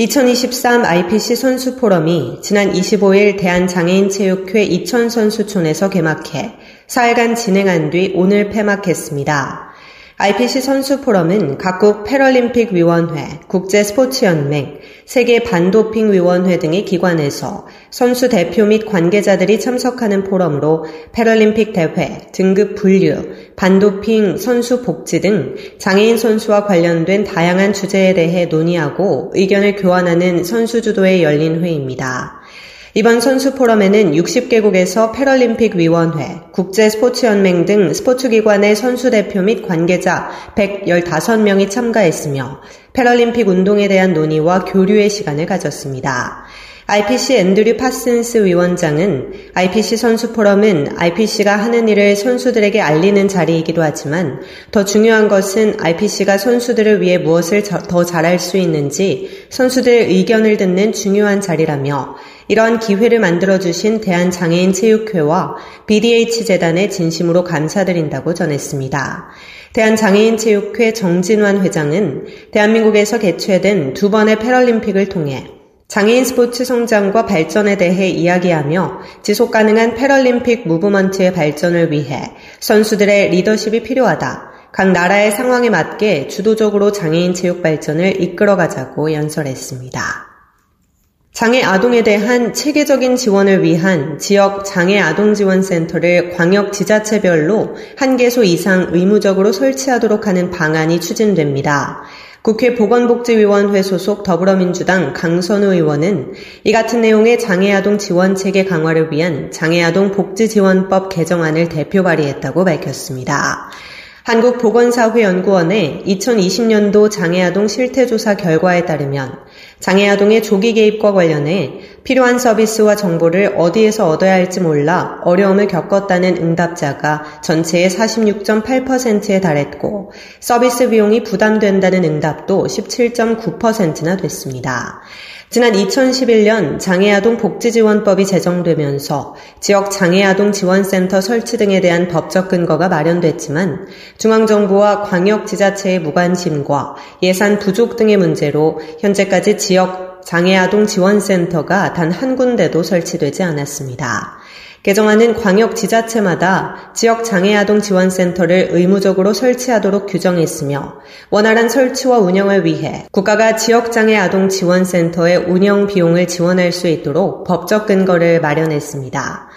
2023 IPC 선수 포럼이 지난 25일 대한장애인체육회 이천선수촌에서 개막해 4일간 진행한 뒤 오늘 폐막했습니다. IPC 선수 포럼은 각국 패럴림픽 위원회, 국제 스포츠 연맹, 세계 반도핑 위원회 등의 기관에서 선수 대표 및 관계자들이 참석하는 포럼으로 패럴림픽 대회, 등급 분류, 반도핑 선수 복지 등 장애인 선수와 관련된 다양한 주제에 대해 논의하고 의견을 교환하는 선수 주도에 열린 회의입니다. 이번 선수 포럼에는 60개국에서 패럴림픽 위원회, 국제 스포츠 연맹 등 스포츠 기관의 선수 대표 및 관계자 115명이 참가했으며 패럴림픽 운동에 대한 논의와 교류의 시간을 가졌습니다. IPC 앤드류 파슨스 위원장은 IPC 선수 포럼은 IPC가 하는 일을 선수들에게 알리는 자리이기도 하지만 더 중요한 것은 IPC가 선수들을 위해 무엇을 더 잘할 수 있는지 선수들의 의견을 듣는 중요한 자리라며 이러한 기회를 만들어주신 대한장애인체육회와 BDH재단에 진심으로 감사드린다고 전했습니다. 대한장애인체육회 정진환 회장은 대한민국에서 개최된 두 번의 패럴림픽을 통해 장애인 스포츠 성장과 발전에 대해 이야기하며 지속 가능한 패럴림픽 무브먼트의 발전을 위해 선수들의 리더십이 필요하다. 각 나라의 상황에 맞게 주도적으로 장애인 체육 발전을 이끌어가자고 연설했습니다. 장애 아동에 대한 체계적인 지원을 위한 지역 장애 아동 지원 센터를 광역 지자체별로 한 개소 이상 의무적으로 설치하도록 하는 방안이 추진됩니다. 국회 보건복지위원회 소속 더불어민주당 강선우 의원은 이 같은 내용의 장애아동 지원 체계 강화를 위한 장애아동 복지지원법 개정안을 대표 발의했다고 밝혔습니다. 한국보건사회연구원의 2020년도 장애아동 실태조사 결과에 따르면 장애아동의 조기 개입과 관련해 필요한 서비스와 정보를 어디에서 얻어야 할지 몰라 어려움을 겪었다는 응답자가 전체의 46.8%에 달했고 서비스 비용이 부담된다는 응답도 17.9%나 됐습니다. 지난 2011년 장애아동 복지지원법이 제정되면서 지역 장애아동 지원센터 설치 등에 대한 법적 근거가 마련됐지만 중앙정부와 광역지자체의 무관심과 예산 부족 등의 문제로 현재까지 지역 장애아동 지원센터가 단 한 군데도 설치되지 않았습니다. 개정안은 광역 지자체마다 지역 장애아동 지원센터를 의무적으로 설치하도록 규정했으며 원활한 설치와 운영을 위해 국가가 지역 장애아동 지원센터의 운영 비용을 지원할 수 있도록 법적 근거를 마련했습니다.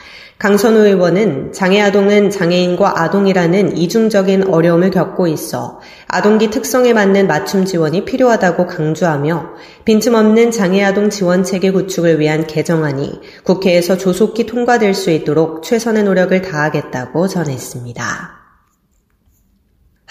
강선우 의원은 장애아동은 장애인과 아동이라는 이중적인 어려움을 겪고 있어 아동기 특성에 맞는 맞춤 지원이 필요하다고 강조하며 빈틈없는 장애아동 지원 체계 구축을 위한 개정안이 국회에서 조속히 통과될 수 있도록 최선의 노력을 다하겠다고 전했습니다.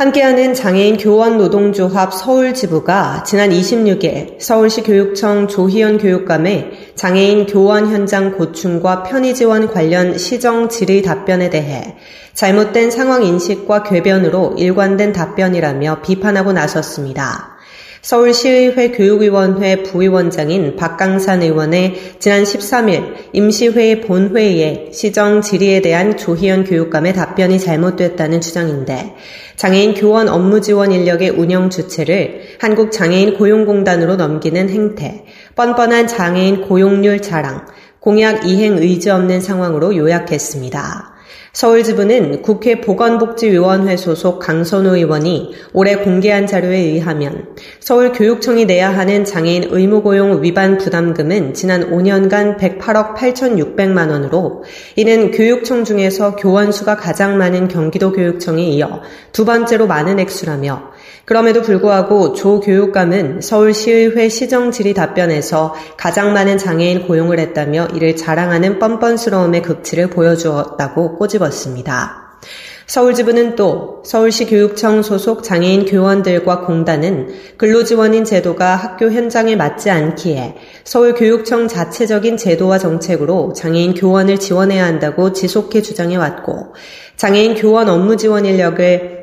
함께하는 장애인 교원 노동조합 서울 지부가 지난 26일 서울시 교육청 조희연 교육감의 장애인 교원 현장 고충과 편의 지원 관련 시정 질의 답변에 대해 잘못된 상황 인식과 궤변으로 일관된 답변이라며 비판하고 나섰습니다. 서울시의회 교육위원회 부위원장인 박강산 의원의 지난 13일 임시회의 본회의에 시정 질의에 대한 조희연 교육감의 답변이 잘못됐다는 주장인데 장애인 교원 업무 지원 인력의 운영 주체를 한국장애인 고용공단으로 넘기는 행태, 뻔뻔한 장애인 고용률 자랑, 공약 이행 의지 없는 상황으로 요약했습니다. 서울지부는 국회 보건복지위원회 소속 강선우 의원이 올해 공개한 자료에 의하면 서울교육청이 내야 하는 장애인 의무고용 위반 부담금은 지난 5년간 108억 8,600만 원으로 이는 교육청 중에서 교원 수가 가장 많은 경기도 교육청에 이어 두 번째로 많은 액수라며 그럼에도 불구하고 조 교육감은 서울시의회 시정질의 답변에서 가장 많은 장애인 고용을 했다며 이를 자랑하는 뻔뻔스러움의 극치를 보여주었다고 꼬집었습니다. 서울지부는 또 서울시 교육청 소속 장애인 교원들과 공단은 근로지원인 제도가 학교 현장에 맞지 않기에 서울교육청 자체적인 제도와 정책으로 장애인 교원을 지원해야 한다고 지속해 주장해왔고 장애인 교원 업무 지원 인력을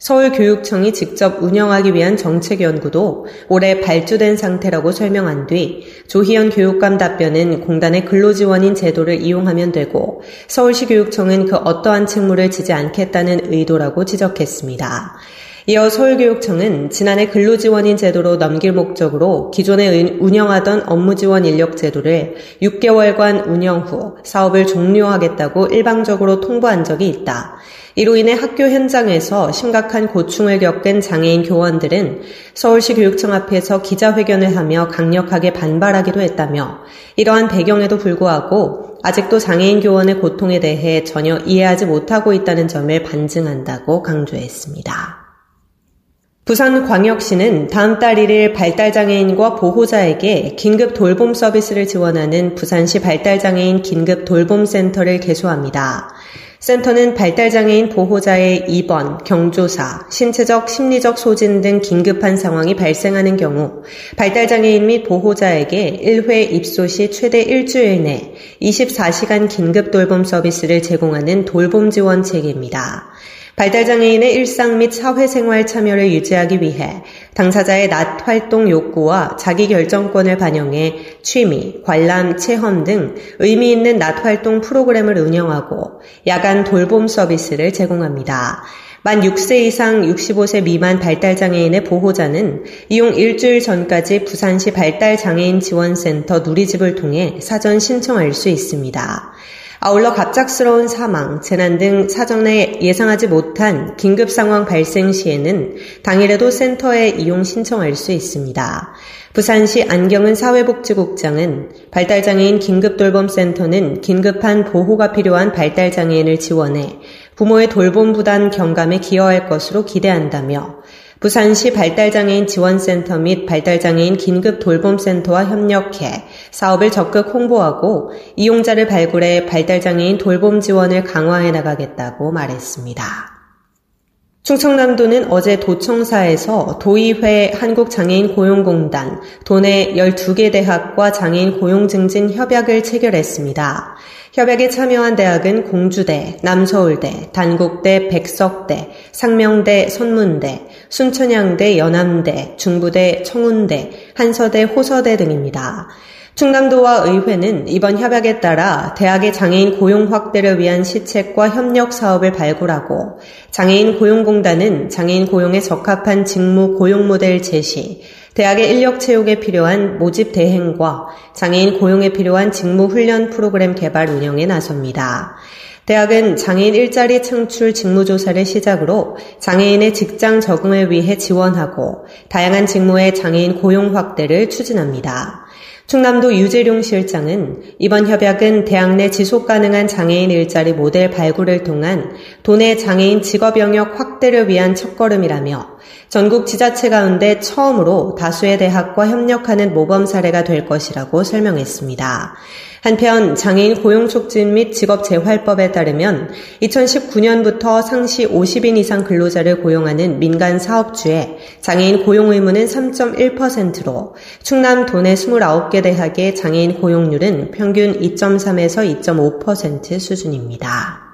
서울교육청이 직접 운영하기 위한 정책 연구도 올해 발주된 상태라고 설명한 뒤 조희연 교육감 답변은 공단의 근로지원인 제도를 이용하면 되고 서울시 교육청은 그 어떠한 책무를 지지 않겠다는 의도라고 지적했습니다. 이어 서울교육청은 지난해 근로지원인 제도로 넘길 목적으로 기존에 운영하던 업무지원 인력 제도를 6개월간 운영 후 사업을 종료하겠다고 일방적으로 통보한 적이 있다. 이로 인해 학교 현장에서 심각한 고충을 겪은 장애인 교원들은 서울시 교육청 앞에서 기자회견을 하며 강력하게 반발하기도 했다며 이러한 배경에도 불구하고 아직도 장애인 교원의 고통에 대해 전혀 이해하지 못하고 있다는 점을 반증한다고 강조했습니다. 부산광역시는 다음 달 1일 발달장애인과 보호자에게 긴급 돌봄 서비스를 지원하는 부산시 발달장애인 긴급 돌봄센터를 개소합니다. 센터는 발달장애인 보호자의 입원, 경조사, 신체적, 심리적 소진 등 긴급한 상황이 발생하는 경우 발달장애인 및 보호자에게 1회 입소 시 최대 일주일 내 24시간 긴급 돌봄 서비스를 제공하는 돌봄 지원 체계입니다. 발달장애인의 일상 및 사회생활 참여를 유지하기 위해 당사자의 낮 활동 욕구와 자기 결정권을 반영해 취미, 관람, 체험 등 의미 있는 낮 활동 프로그램을 운영하고 야간 돌봄 서비스를 제공합니다. 만 6세 이상 65세 미만 발달장애인의 보호자는 이용 일주일 전까지 부산시 발달장애인 지원센터 누리집을 통해 사전 신청할 수 있습니다. 아울러 갑작스러운 사망, 재난 등 사전에 예상하지 못한 긴급 상황 발생 시에는 당일에도 센터에 이용 신청할 수 있습니다. 부산시 안경은 사회복지국장은 발달장애인 긴급돌봄센터는 긴급한 보호가 필요한 발달장애인을 지원해 부모의 돌봄 부담 경감에 기여할 것으로 기대한다며 부산시 발달장애인 지원센터 및 발달장애인 긴급 돌봄센터와 협력해 사업을 적극 홍보하고 이용자를 발굴해 발달장애인 돌봄 지원을 강화해 나가겠다고 말했습니다. 충청남도는 어제 도청사에서 도의회 한국장애인 고용공단, 도내 12개 대학과 장애인 고용 증진 협약을 체결했습니다. 협약에 참여한 대학은 공주대, 남서울대, 단국대, 백석대, 상명대, 선문대, 순천향대, 연암대, 중부대, 청운대, 한서대, 호서대 등입니다. 충남도와 의회는 이번 협약에 따라 대학의 장애인 고용 확대를 위한 시책과 협력 사업을 발굴하고 장애인 고용공단은 장애인 고용에 적합한 직무 고용 모델 제시, 대학의 인력 채용에 필요한 모집 대행과 장애인 고용에 필요한 직무 훈련 프로그램 개발 운영에 나섭니다. 대학은 장애인 일자리 창출 직무조사를 시작으로 장애인의 직장 적응을 위해 지원하고 다양한 직무의 장애인 고용 확대를 추진합니다. 충남도 유재룡 실장은 이번 협약은 대학 내 지속 가능한 장애인 일자리 모델 발굴을 통한 도내 장애인 직업 영역 확대를 위한 첫걸음이라며 전국 지자체 가운데 처음으로 다수의 대학과 협력하는 모범 사례가 될 것이라고 설명했습니다. 한편 장애인 고용 촉진 및 직업 재활법에 따르면 2019년부터 상시 50인 이상 근로자를 고용하는 민간 사업주의 장애인 고용 의무는 3.1%로 충남 도내 29개 대학의 장애인 고용률은 평균 2.3에서 2.5% 수준입니다.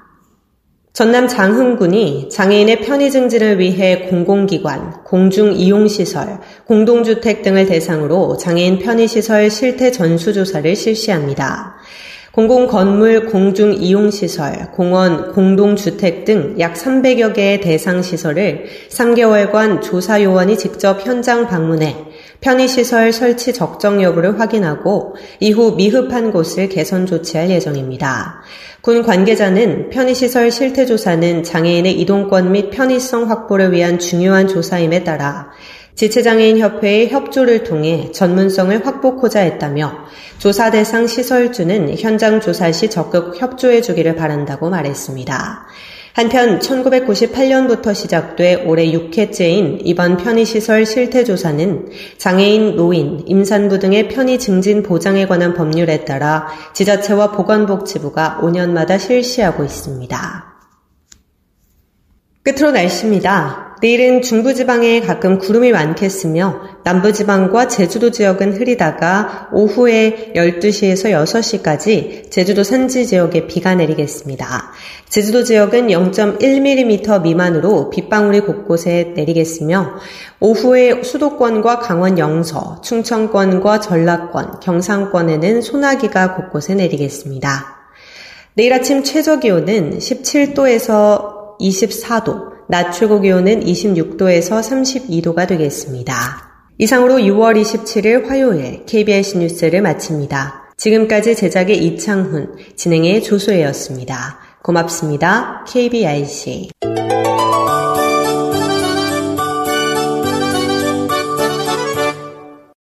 전남 장흥군이 장애인의 편의 증진을 위해 공공기관, 공중이용시설, 공동주택 등을 대상으로 장애인 편의시설 실태 전수조사를 실시합니다. 공공건물, 공중이용시설, 공원, 공동주택 등 약 300여 개의 대상 시설을 3개월간 조사 요원이 직접 현장 방문해 편의시설 설치 적정 여부를 확인하고 이후 미흡한 곳을 개선 조치할 예정입니다. 군 관계자는 편의시설 실태 조사는 장애인의 이동권 및 편의성 확보를 위한 중요한 조사임에 따라 지체장애인협회의 협조를 통해 전문성을 확보코자 했다며 조사 대상 시설주는 현장 조사 시 적극 협조해 주기를 바란다고 말했습니다. 한편 1998년부터 시작돼 올해 6회째인 이번 편의시설 실태조사는 장애인, 노인, 임산부 등의 편의 증진 보장에 관한 법률에 따라 지자체와 보건복지부가 5년마다 실시하고 있습니다. 끝으로 날씨입니다. 내일은 중부지방에 가끔 구름이 많겠으며 남부지방과 제주도 지역은 흐리다가 오후에 12시에서 6시까지 제주도 산지 지역에 비가 내리겠습니다. 제주도 지역은 0.1mm 미만으로 빗방울이 곳곳에 내리겠으며 오후에 수도권과 강원 영서, 충청권과 전라권, 경상권에는 소나기가 곳곳에 내리겠습니다. 내일 아침 최저 기온은 17도에서 24도, 낮 최고 기온은 26도에서 32도가 되겠습니다. 이상으로 6월 27일 화요일 KBS 뉴스를 마칩니다. 지금까지 제작의 이창훈, 진행의 조소혜였습니다. 고맙습니다. KBIC.